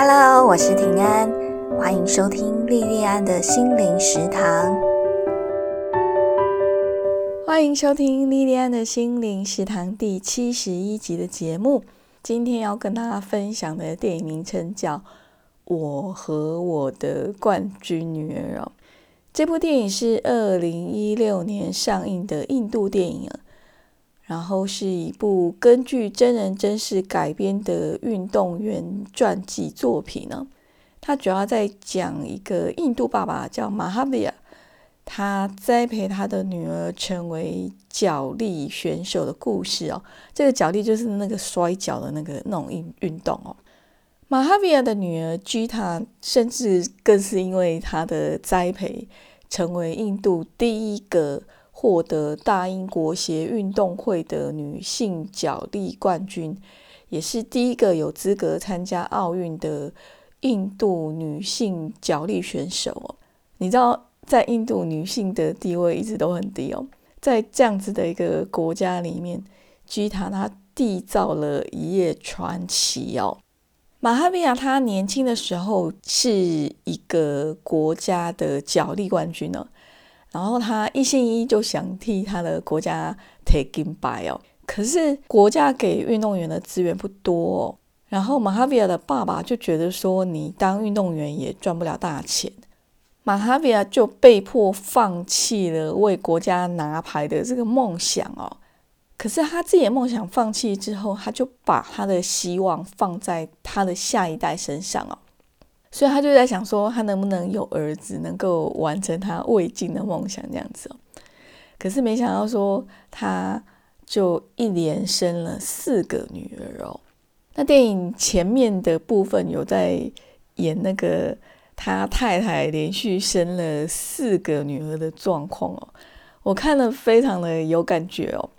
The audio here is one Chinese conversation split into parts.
Hello，我是平安，欢迎收听莉莉安的心灵食堂。欢迎收听莉莉安的心灵食堂第七十一集的节目。今天要跟大家分享的电影名称叫《我和我的冠军女儿》哦。这部电影是二零一六年上映的印度电影。然后是一部根据真人真事改编的运动员传记作品呢。它主要在讲一个印度爸爸叫马哈维亚，他栽培他的女儿成为脚力选手的故事哦。这个脚力就是那个摔跤的那个那种运运动哦。马哈维亚的女儿吉塔，甚至更是因为他的栽培，成为印度第一个。获得大英国协运动会的女性脚力冠军，也是第一个有资格参加奥运的印度女性脚力选手哦。你知道，在印度女性的地位一直都很低哦。在这样子的一个国家里面，居塔她缔造了一页传奇哦。马哈比亚她年轻的时候是一个国家的脚力冠军呢。然后他一心一意就想替他的国家 take in by 哦，可是国家给运动员的资源不多，哦。然后马哈维亚的爸爸就觉得说，你当运动员也赚不了大钱，马哈维亚就被迫放弃了为国家拿牌的这个梦想哦。可是他自己的梦想放弃之后，他就把他的希望放在他的下一代身上哦。所以他就在想说，他能不能有儿子，能够完成他未尽的梦想这样子哦。可是没想到说，他就一连生了四个女儿哦。那电影前面的部分有在演那个他太太连续生了四个女儿的状况哦，我看了非常的有感觉哦。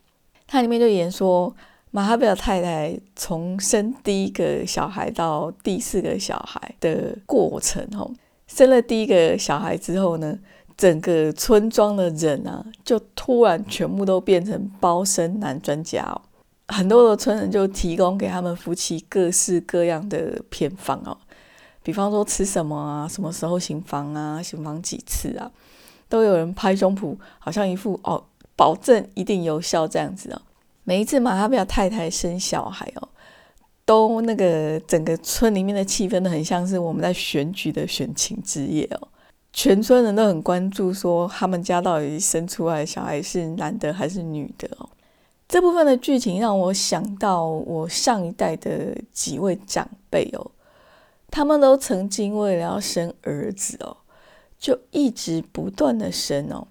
它里面就演说。马哈贝尔太太从生第一个小孩到第四个小孩的过程，哦，生了第一个小孩之后呢，整个村庄的人啊，就突然全部都变成包生男专家哦。很多的村人就提供给他们夫妻各式各样的偏方哦，比方说吃什么啊，什么时候行房啊，行房几次啊，都有人拍胸脯，好像一副哦，保证一定有效这样子哦。每一次马哈比亚太太生小孩哦，都那个整个村里面的气氛都很像是我们在选举的选情之夜哦，全村人都很关注说他们家到底生出来的小孩是男的还是女的哦。这部分的剧情让我想到我上一代的几位长辈哦，他们都曾经为了要生儿子哦，就一直不断的生哦。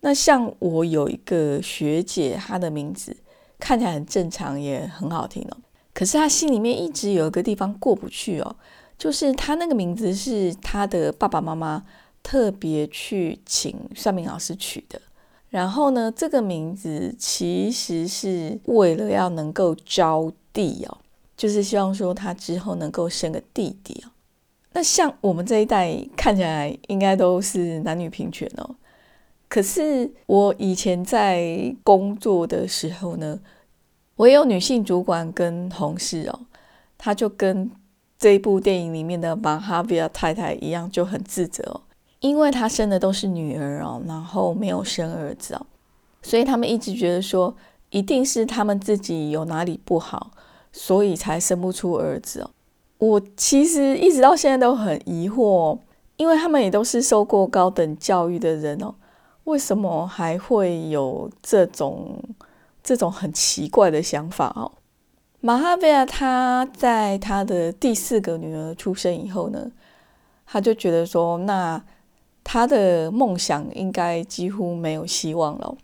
那像我有一个学姐，她的名字。看起来很正常，也很好听哦。可是他心里面一直有一个地方过不去哦，就是他那个名字是他的爸爸妈妈特别去请算命老师取的。然后呢，这个名字其实是为了要能够招弟哦，就是希望说他之后能够生个弟弟哦。那像我们这一代看起来应该都是男女平权哦。可是我以前在工作的时候呢，我也有女性主管跟同事哦，她就跟这部电影里面的马哈比亚太太一样，就很自责哦，因为她生的都是女儿哦，然后没有生儿子哦，所以他们一直觉得说，一定是他们自己有哪里不好，所以才生不出儿子哦。我其实一直到现在都很疑惑，因为他们也都是受过高等教育的人哦。为什么还会有这种这种很奇怪的想法哦？马哈维亚他在他的第四个女儿出生以后呢，他就觉得说，那他的梦想应该几乎没有希望了。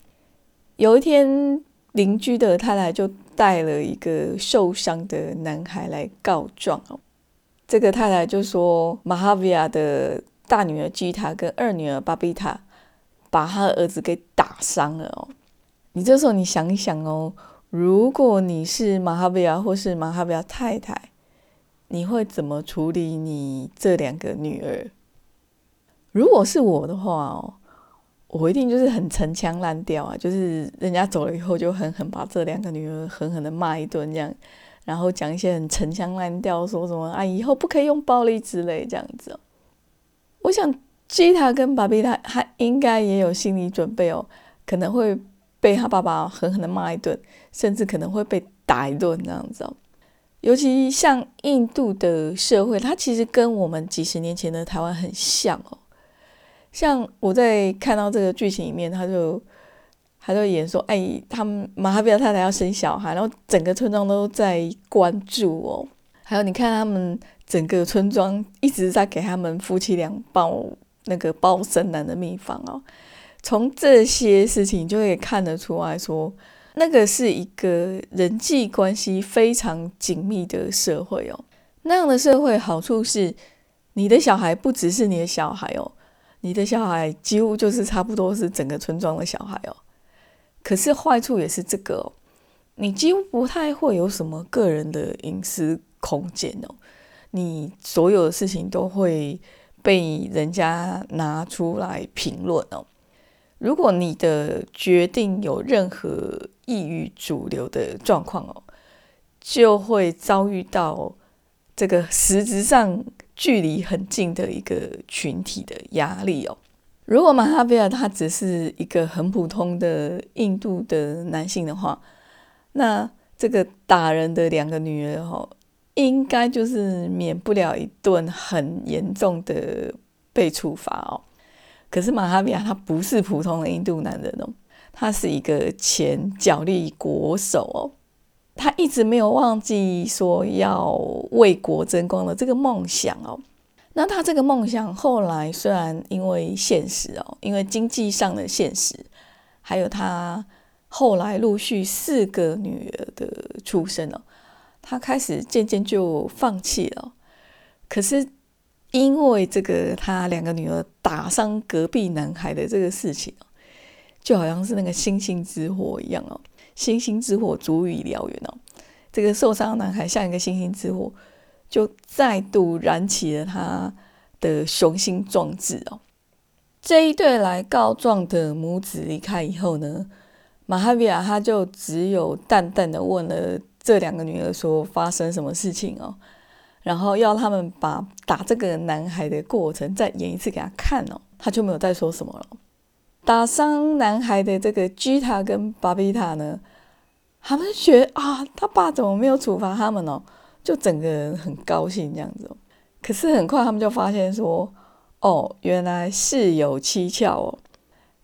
有一天，邻居的太太就带了一个受伤的男孩来告状哦。这个太太就说，马哈维亚的大女儿吉塔跟二女儿巴比塔。把他儿子给打伤了哦！你这时候你想一想哦，如果你是马哈维亚或是马哈维亚太太，你会怎么处理你这两个女儿？如果是我的话哦，我一定就是很陈腔滥调啊，就是人家走了以后就狠狠把这两个女儿狠狠的骂一顿这样，然后讲一些很陈腔滥调，说什么啊以后不可以用暴力之类这样子哦。我想吉塔跟芭比他他应该也有心理准备哦，可能会被他爸爸狠狠的骂一顿，甚至可能会被打一顿这样子哦。尤其像印度的社会，它其实跟我们几十年前的台湾很像哦。像我在看到这个剧情里面，他就他就演说：“哎，他们马哈比尔太太要生小孩，然后整个村庄都在关注哦。还有你看他们整个村庄一直在给他们夫妻俩报那个包生男的秘方哦。从这些事情就可以看得出来说。”那个是一个人际关系非常紧密的社会哦。那样的社会好处是，你的小孩不只是你的小孩哦，你的小孩几乎就是差不多是整个村庄的小孩哦。可是坏处也是这个哦，你几乎不太会有什么个人的隐私空间哦。你所有的事情都会被人家拿出来评论哦。如果你的决定有任何异于主流的状况哦，就会遭遇到这个实质上距离很近的一个群体的压力哦。如果马哈比尔他只是一个很普通的印度的男性的话，那这个打人的两个女儿哦，应该就是免不了一顿很严重的被处罚哦。可是马哈比亚他不是普通的印度男人哦，他是一个前角力国手哦，他一直没有忘记说要为国争光的这个梦想哦。那他这个梦想后来虽然因为现实哦，因为经济上的现实，还有他后来陆续四个女儿的出生哦，他开始渐渐就放弃了。可是。因为这个，他两个女儿打伤隔壁男孩的这个事情，就好像是那个星星之火一样哦，星星之火足以燎原哦。这个受伤男孩像一个星星之火，就再度燃起了他的雄心壮志哦。这一对来告状的母子离开以后呢，马哈比亚他就只有淡淡的问了这两个女儿说发生什么事情哦。然后要他们把打这个男孩的过程再演一次给他看哦，他就没有再说什么了。打伤男孩的这个吉塔跟巴比塔呢，他们觉得啊，他爸怎么没有处罚他们哦？就整个人很高兴这样子。可是很快他们就发现说，哦，原来事有蹊跷哦，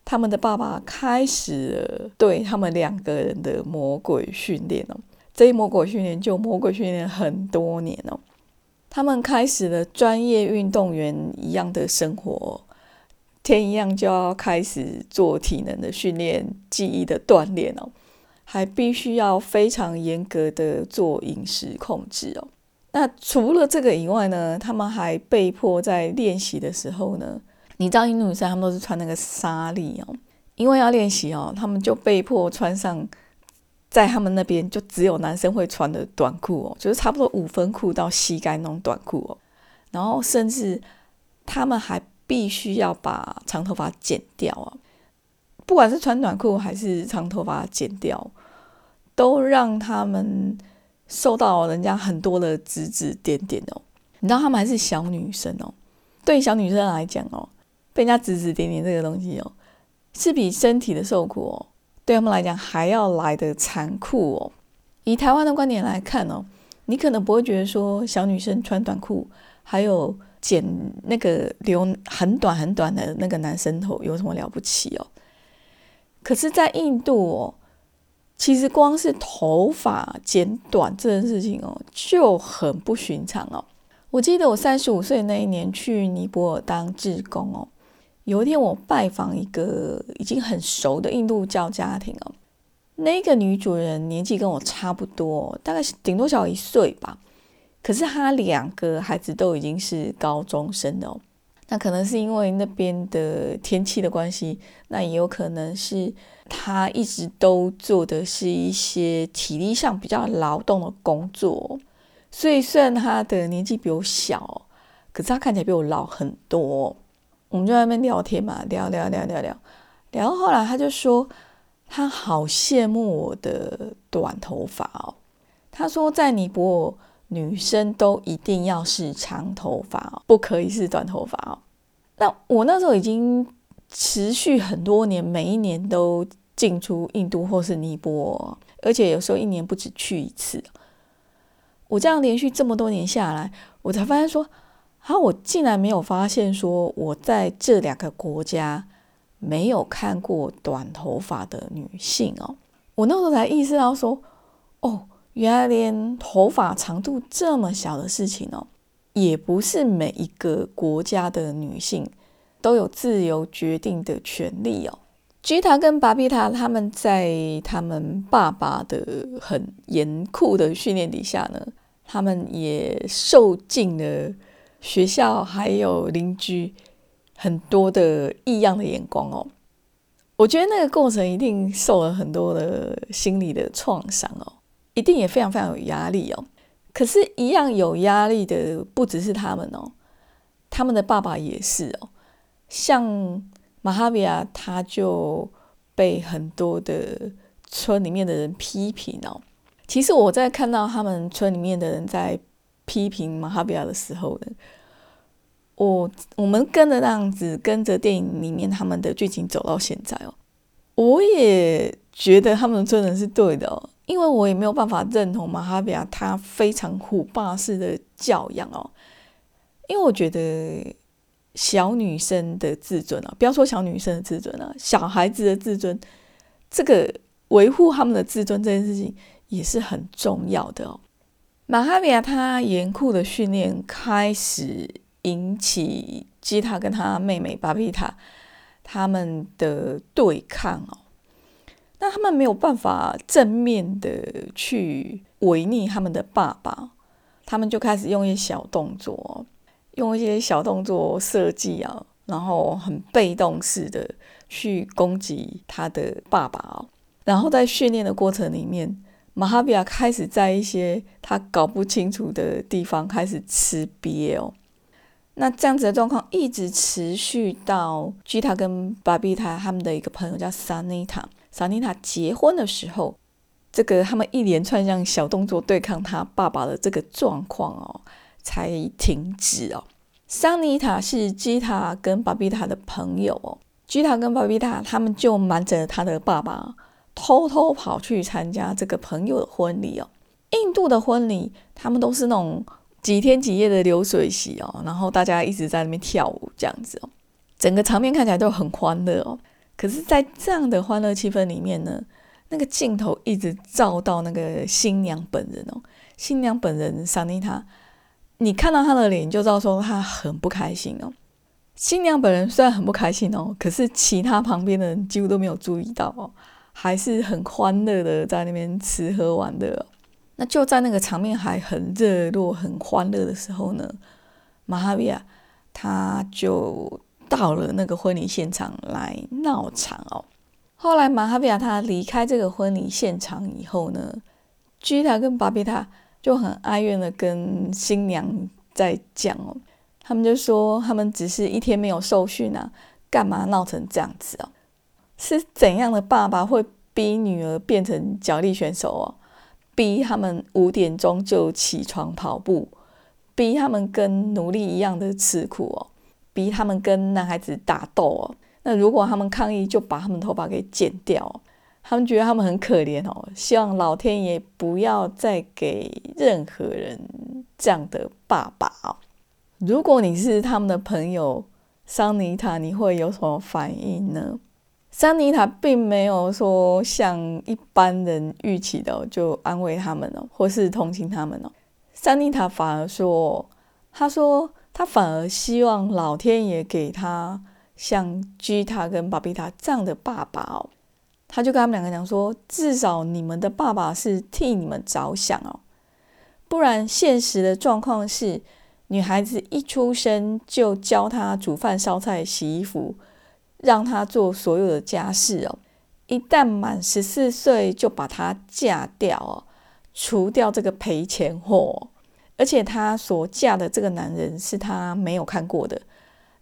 他们的爸爸开始了对他们两个人的魔鬼训练哦。这一魔鬼训练就魔鬼训练很多年哦。他们开始了专业运动员一样的生活，天一样就要开始做体能的训练、记忆的锻炼哦，还必须要非常严格的做饮食控制哦。那除了这个以外呢，他们还被迫在练习的时候呢，你知道印度女生他们都是穿那个纱丽哦，因为要练习哦，他们就被迫穿上。在他们那边，就只有男生会穿的短裤哦，就是差不多五分裤到膝盖那种短裤哦。然后甚至他们还必须要把长头发剪掉啊，不管是穿短裤还是长头发剪掉，都让他们受到人家很多的指指点点哦。你知道他们还是小女生哦，对小女生来讲哦，被人家指指点点这个东西哦，是比身体的受苦哦。对他们来讲还要来的残酷哦。以台湾的观点来看哦，你可能不会觉得说小女生穿短裤，还有剪那个留很短很短的那个男生头有什么了不起哦。可是，在印度哦，其实光是头发剪短这件事情哦，就很不寻常哦。我记得我三十五岁那一年去尼泊尔当志工哦。有一天，我拜访一个已经很熟的印度教家庭哦，那个女主人年纪跟我差不多，大概是顶多小一岁吧。可是她两个孩子都已经是高中生了哦。那可能是因为那边的天气的关系，那也有可能是她一直都做的是一些体力上比较劳动的工作，所以虽然她的年纪比我小，可是她看起来比我老很多。我们就在那边聊天嘛，聊聊聊聊聊，聊后来他就说，他好羡慕我的短头发哦。他说，在尼泊尔，女生都一定要是长头发哦，不可以是短头发哦。那我那时候已经持续很多年，每一年都进出印度或是尼泊尔，而且有时候一年不止去一次。我这样连续这么多年下来，我才发现说，啊，我竟然没有发现说，我在这两个国家没有看过短头发的女性哦。我那时候才意识到说，哦。原来连头发长度这么小的事情哦，也不是每一个国家的女性都有自由决定的权利哦。吉塔跟巴比塔他们在他们爸爸的很严酷的训练底下呢，他们也受尽了学校还有邻居很多的异样的眼光哦。我觉得那个过程一定受了很多的心理的创伤哦。一定也非常非常有压力哦。可是，一样有压力的不只是他们哦，他们的爸爸也是哦。像马哈比亚，他就被很多的村里面的人批评哦。其实我在看到他们村里面的人在批评马哈比亚的时候呢，我我们跟着那样子，跟着电影里面他们的剧情走到现在哦，我也觉得他们真人是对的哦。因为我也没有办法认同马哈比亚他非常虎霸式的教养哦，因为我觉得小女生的自尊啊，不要说小女生的自尊啊，小孩子的自尊，这个维护他们的自尊这件事情也是很重要的哦。马哈比亚他严酷的训练开始引起基塔跟他妹妹巴比塔他们的对抗哦。那他们没有办法正面的去违逆他们的爸爸，他们就开始用一些小动作，用一些小动作设计啊，然后很被动式的去攻击他的爸爸哦。然后在训练的过程里面，马哈比亚开始在一些他搞不清楚的地方开始吃瘪哦。那这样子的状况一直持续到吉塔跟巴比塔他们的一个朋友叫萨尼塔。萨妮塔结婚的时候，这个他们一连串这样小动作对抗他爸爸的这个状况哦，才停止哦。桑尼塔是吉塔跟巴比塔的朋友哦，吉塔跟巴比塔他们就瞒着他的爸爸，偷偷跑去参加这个朋友的婚礼哦。印度的婚礼，他们都是那种几天几夜的流水席哦，然后大家一直在那边跳舞这样子哦，整个场面看起来都很欢乐哦。可是，在这样的欢乐气氛里面呢，那个镜头一直照到那个新娘本人哦。新娘本人桑妮塔，你看到她的脸就知道说她很不开心哦。新娘本人虽然很不开心哦，可是其他旁边的人几乎都没有注意到哦，还是很欢乐的在那边吃喝玩乐。那就在那个场面还很热络、很欢乐的时候呢，马哈比亚他就。到了那个婚礼现场来闹场哦。后来马哈比亚他离开这个婚礼现场以后呢，吉塔跟巴比塔就很哀怨的跟新娘在讲哦，他们就说他们只是一天没有受训啊，干嘛闹成这样子哦？是怎样的爸爸会逼女儿变成脚力选手哦？逼他们五点钟就起床跑步，逼他们跟奴隶一样的吃苦哦？逼他们跟男孩子打斗哦，那如果他们抗议，就把他们头发给剪掉。他们觉得他们很可怜哦，希望老天爷不要再给任何人这样的爸爸哦。如果你是他们的朋友桑尼塔，你会有什么反应呢？桑尼塔并没有说像一般人预期的就安慰他们哦，或是同情他们哦。桑尼塔反而说，他说。他反而希望老天爷给他像吉塔跟巴比塔这样的爸爸哦，他就跟他们两个讲说，至少你们的爸爸是替你们着想哦，不然现实的状况是，女孩子一出生就教她煮饭、烧菜、洗衣服，让她做所有的家事哦，一旦满十四岁就把她嫁掉哦，除掉这个赔钱货。而且她所嫁的这个男人是她没有看过的，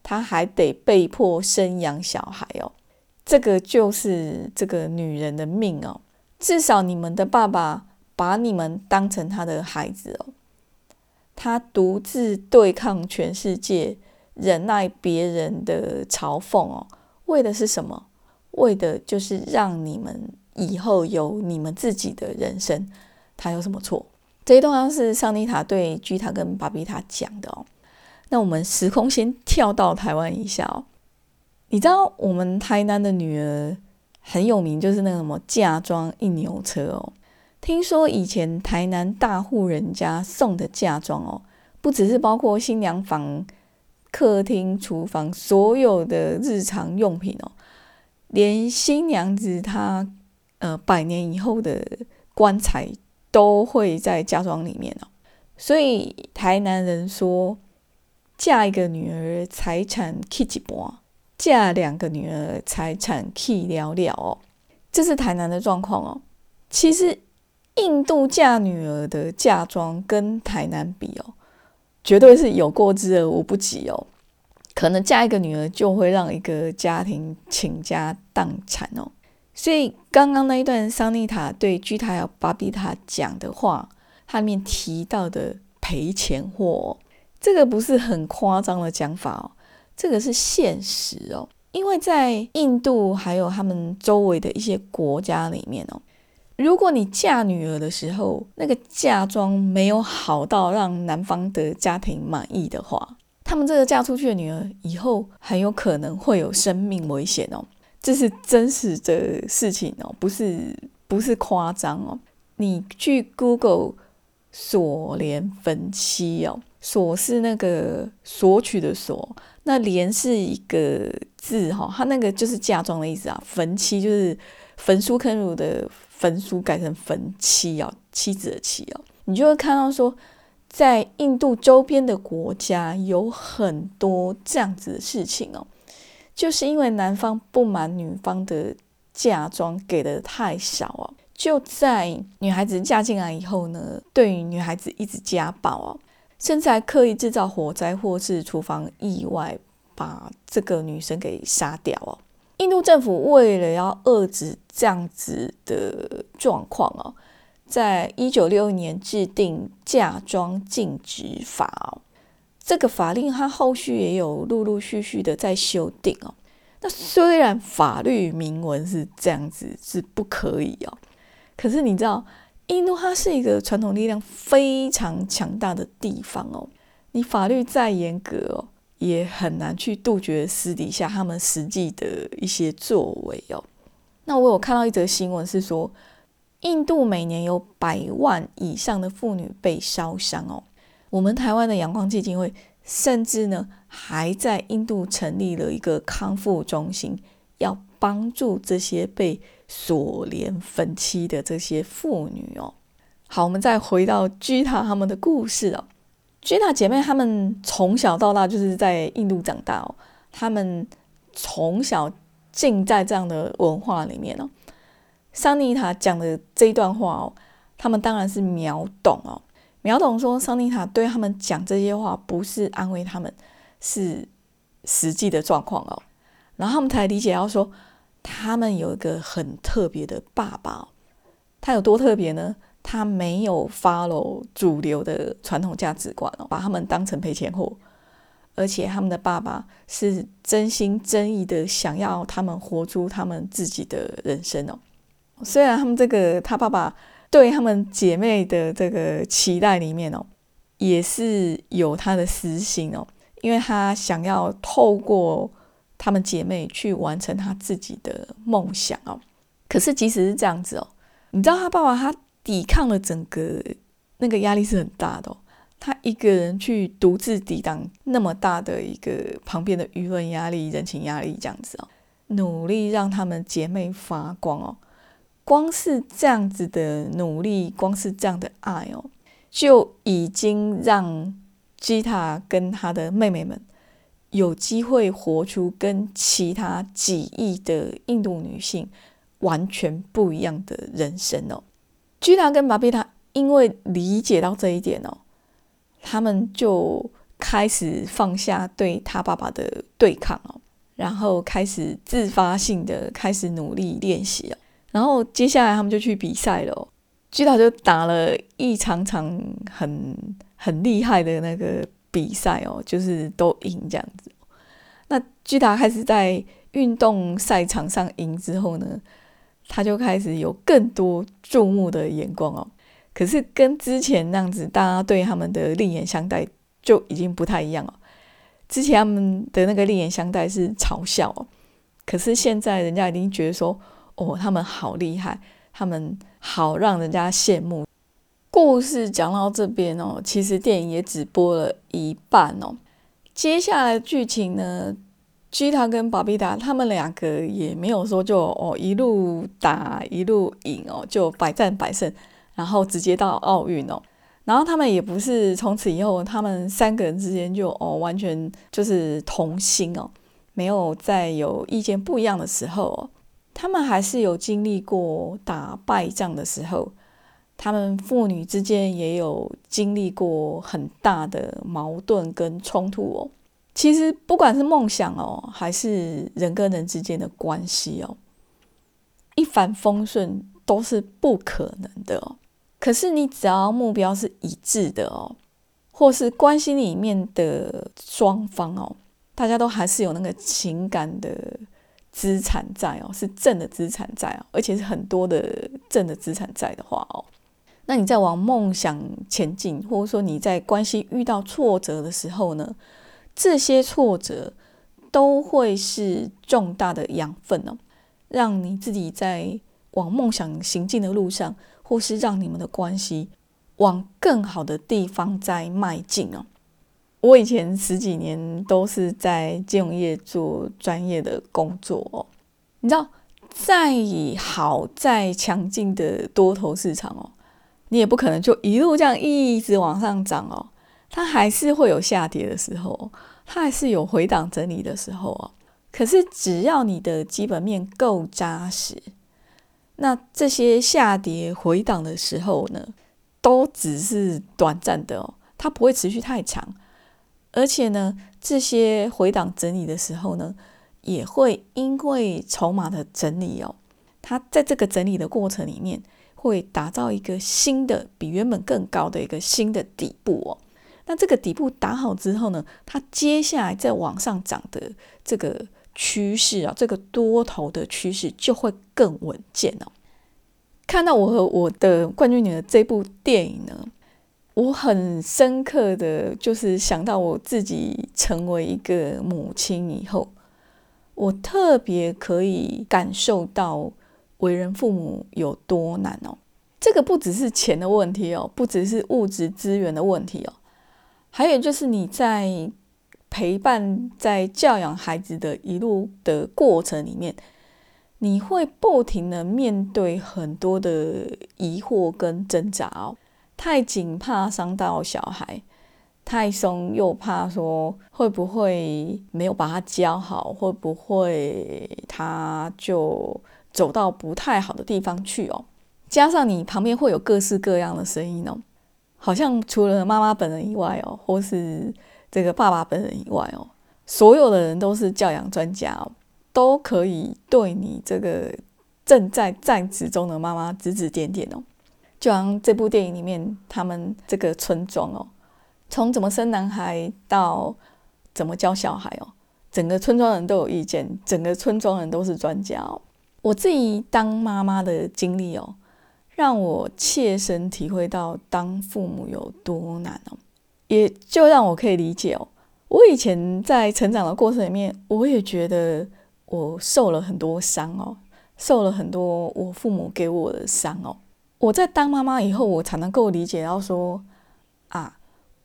她还得被迫生养小孩哦。这个就是这个女人的命哦。至少你们的爸爸把你们当成他的孩子哦。他独自对抗全世界，忍耐别人的嘲讽哦，为的是什么？为的就是让你们以后有你们自己的人生。他有什么错？这一段是桑尼塔对居塔跟巴比塔讲的哦。那我们时空先跳到台湾一下哦。你知道我们台南的女儿很有名，就是那个什么嫁妆一牛车哦。听说以前台南大户人家送的嫁妆哦，不只是包括新娘房、客厅、厨房所有的日常用品哦，连新娘子她呃百年以后的棺材都会在嫁妆里面哦。所以台南人说，嫁一个女儿财产 K 一半，嫁两个女儿财产 K 了了哦。这是台南的状况哦。其实。印度嫁女儿的嫁妆跟台南比哦，绝对是有过之而无不及哦。可能嫁一个女儿就会让一个家庭倾家荡产哦。所以刚刚那一段桑尼塔对居塔尔巴比塔讲的话，它里面提到的赔钱货，这个不是很夸张的讲法哦，这个是现实哦。因为在印度还有他们周围的一些国家里面哦。如果你嫁女儿的时候，那个嫁妆没有好到让男方的家庭满意的话，他们这个嫁出去的女儿以后很有可能会有生命危险哦，这是真实的事情哦，不是不是夸张哦。你去 Google 锁连分期哦，锁是那个索取的锁，那连是一个字哈，它那个就是嫁妆的意思啊，坟妻就是焚书坑儒的。焚书改成焚妻哦，妻子的妻哦，你就会看到说，在印度周边的国家有很多这样子的事情哦，就是因为男方不满女方的嫁妆给的太少哦，就在女孩子嫁进来以后呢，对于女孩子一直家暴哦，甚至还刻意制造火灾或是厨房意外，把这个女生给杀掉哦。印度政府为了要遏制这样子的状况哦，在一九六一年制定嫁妆禁止法哦，这个法令它后续也有陆陆续续的在修订哦。那虽然法律明文是这样子是不可以哦，可是你知道，印度它是一个传统力量非常强大的地方哦，你法律再严格哦。也很难去杜绝私底下他们实际的一些作为哦。那我有看到一则新闻是说，印度每年有百万以上的妇女被烧伤哦。我们台湾的阳光基金会甚至呢还在印度成立了一个康复中心，要帮助这些被锁连分期的这些妇女哦。好，我们再回到居塔他们的故事哦。吉娜姐妹她们从小到大就是在印度长大哦，她们从小浸在这样的文化里面哦。桑尼塔讲的这一段话哦，他们当然是秒懂哦，秒懂说桑尼塔对他们讲这些话不是安慰他们，是实际的状况哦。然后他们才理解到说，他们有一个很特别的爸爸，他有多特别呢？他没有 follow 主流的传统价值观哦，把他们当成赔钱货，而且他们的爸爸是真心真意的想要他们活出他们自己的人生哦。虽然他们这个他爸爸对他们姐妹的这个期待里面哦，也是有他的私心哦，因为他想要透过他们姐妹去完成他自己的梦想哦。可是即使是这样子哦，你知道他爸爸他。抵抗了整个那个压力是很大的，他一个人去独自抵挡那么大的一个旁边的舆论压力、人情压力，这样子哦，努力让他们姐妹发光哦。光是这样子的努力，光是这样的爱哦，就已经让吉塔跟他的妹妹们有机会活出跟其他几亿的印度女性完全不一样的人生哦。居达跟巴比塔因为理解到这一点哦，他们就开始放下对他爸爸的对抗哦，然后开始自发性的开始努力练习哦，然后接下来他们就去比赛了哦。居塔就打了一场场很很厉害的那个比赛哦，就是都赢这样子。那居塔开始在运动赛场上赢之后呢，他就开始有更多注目的眼光哦。可是跟之前那样子，大家对他们的另眼相待就已经不太一样了。之前他们的那个另眼相待是嘲笑哦，可是现在人家已经觉得说，哦，他们好厉害，他们好让人家羡慕。故事讲到这边哦，其实电影也只播了一半哦。接下来剧情呢，基塔跟巴比达他们两个也没有说就哦一路打一路赢哦，就百战百胜，然后直接到奥运哦。然后他们也不是从此以后，他们三个人之间就哦完全就是同心哦，没有再有意见不一样的时候哦。他们还是有经历过打败仗的时候，他们父女之间也有经历过很大的矛盾跟冲突哦。其实不管是梦想哦，还是人跟人之间的关系哦，一帆风顺都是不可能的哦。可是你只要目标是一致的哦，或是关系里面的双方哦，大家都还是有那个情感的。资产在哦，是正的资产在哦，而且是很多的正的资产在的话哦，那你在往梦想前进，或者说你在关系遇到挫折的时候呢，这些挫折都会是重大的养分哦，让你自己在往梦想行进的路上，或是让你们的关系往更好的地方在迈进哦。我以前十几年都是在金融业做专业的工作哦，你知道，再好再强劲的多头市场哦，你也不可能就一路这样一直往上涨哦，它还是会有下跌的时候，它还是有回档整理的时候哦。可是只要你的基本面够扎实，那这些下跌回档的时候呢，都只是短暂的哦，它不会持续太长。而且呢，这些回档整理的时候呢，也会因为筹码的整理哦，它在这个整理的过程里面，会打造一个新的、比原本更高的一个新的底部哦。那这个底部打好之后呢，它接下来再往上涨的这个趋势啊，这个多头的趋势就会更稳健哦。看到我和我的冠军女儿这部电影呢。我很深刻的就是想到我自己成为一个母亲以后，我特别可以感受到为人父母有多难哦。这个不只是钱的问题哦，不只是物质资源的问题哦，还有就是你在陪伴、在教养孩子的一路的过程里面，你会不停的面对很多的疑惑跟挣扎哦。太紧怕伤到小孩，太松又怕说会不会没有把他教好，会不会他就走到不太好的地方去哦。加上你旁边会有各式各样的声音哦，好像除了妈妈本人以外哦，或是这个爸爸本人以外哦，所有的人都是教养专家哦，都可以对你这个正在在职中的妈妈指指点点哦。就像这部电影里面，他们这个村庄哦，从怎么生男孩到怎么教小孩哦，整个村庄人都有意见，整个村庄人都是专家哦。我自己当妈妈的经历哦，让我切身体会到当父母有多难哦，也就让我可以理解哦。我以前在成长的过程里面，我也觉得我受了很多伤哦，受了很多我父母给我的伤哦。我在当妈妈以后，我才能够理解到说，啊，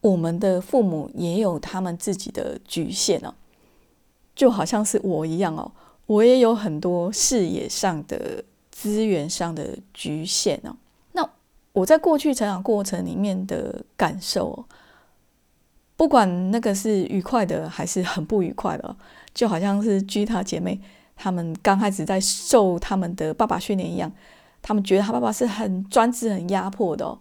我们的父母也有他们自己的局限哦，就好像是我一样哦，我也有很多视野上的、资源上的局限哦。那我在过去成长过程里面的感受，不管那个是愉快的还是很不愉快的，就好像是居他姐妹他们刚开始在受他们的爸爸训练一样。他们觉得他爸爸是很专制、很压迫的。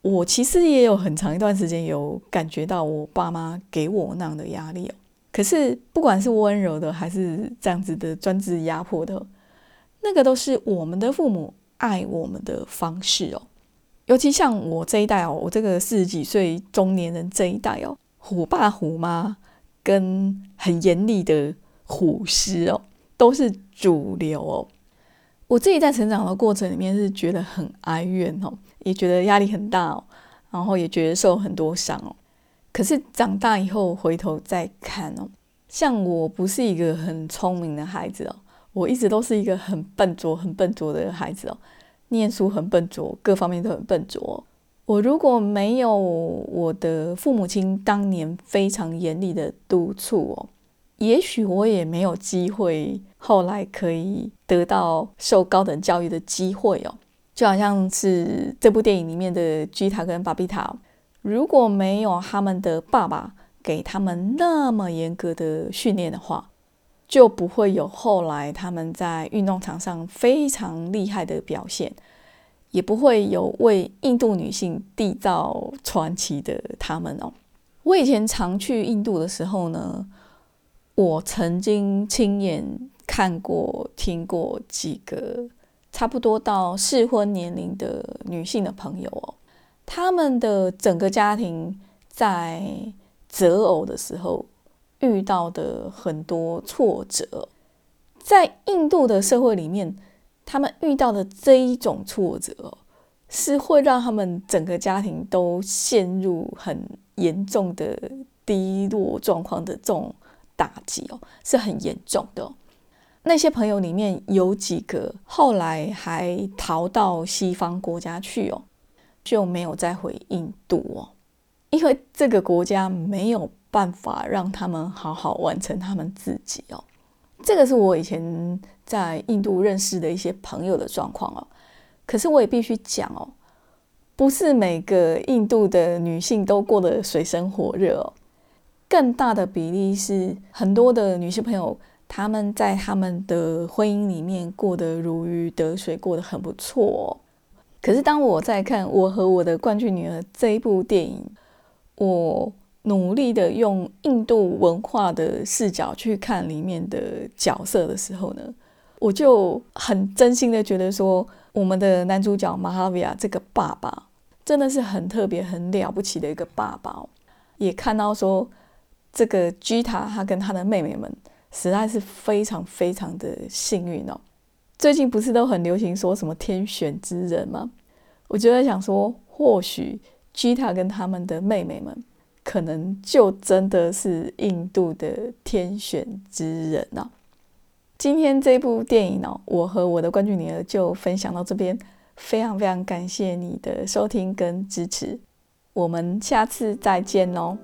我其实也有很长一段时间有感觉到我爸妈给我那样的压力哦。可是不管是温柔的还是这样子的专制压迫的，那个都是我们的父母爱我们的方式哦。尤其像我这一代哦，我这个四十几岁中年人这一代哦，虎爸虎妈跟很严厉的虎师哦，都是主流哦。我自己在成长的过程里面是觉得很哀怨哦，也觉得压力很大哦，然后也觉得受很多伤哦。可是长大以后回头再看哦，像我不是一个很聪明的孩子哦，我一直都是一个很笨拙、很笨拙的孩子哦。念书很笨拙，各方面都很笨拙。我如果没有我的父母亲当年非常严厉的督促哦，也许我也没有机会后来可以得到受高等教育的机会哦。就好像是这部电影里面的吉塔跟巴比塔，如果没有他们的爸爸给他们那么严格的训练的话。就不会有后来他们在运动场上非常厉害的表现，也不会有为印度女性缔造传奇的他们哦。我以前常去印度的时候呢，我曾经亲眼看过、听过几个差不多到适婚年龄的女性的朋友哦，他们的整个家庭在择偶的时候。遇到的很多挫折，在印度的社会里面，他们遇到的这一种挫折，是会让他们整个家庭都陷入很严重的低落状况的这种打击哦，是很严重的。那些朋友里面有几个后来还逃到西方国家去哦，就没有再回印度哦，因为这个国家没有。办法让他们好好完成他们自己哦，这个是我以前在印度认识的一些朋友的状况哦。可是我也必须讲哦，不是每个印度的女性都过得水深火热哦。更大的比例是很多的女性朋友，她们在他们的婚姻里面过得如鱼得水，过得很不错。可是当我在看《我和我的冠军女儿》这一部电影，我。努力的用印度文化的视角去看里面的角色的时候呢，我就很真心的觉得说，我们的男主角马哈维亚这个爸爸真的是很特别、很了不起的一个爸爸。也看到说，这个吉塔他跟他的妹妹们实在是非常非常的幸运哦。最近不是都很流行说什么天选之人吗？我就在想说，或许吉塔跟他们的妹妹们。可能就真的是印度的天选之人呢。今天这部电影呢，我和我的冠军女儿就分享到这边，非常非常感谢你的收听跟支持，我们下次再见哦。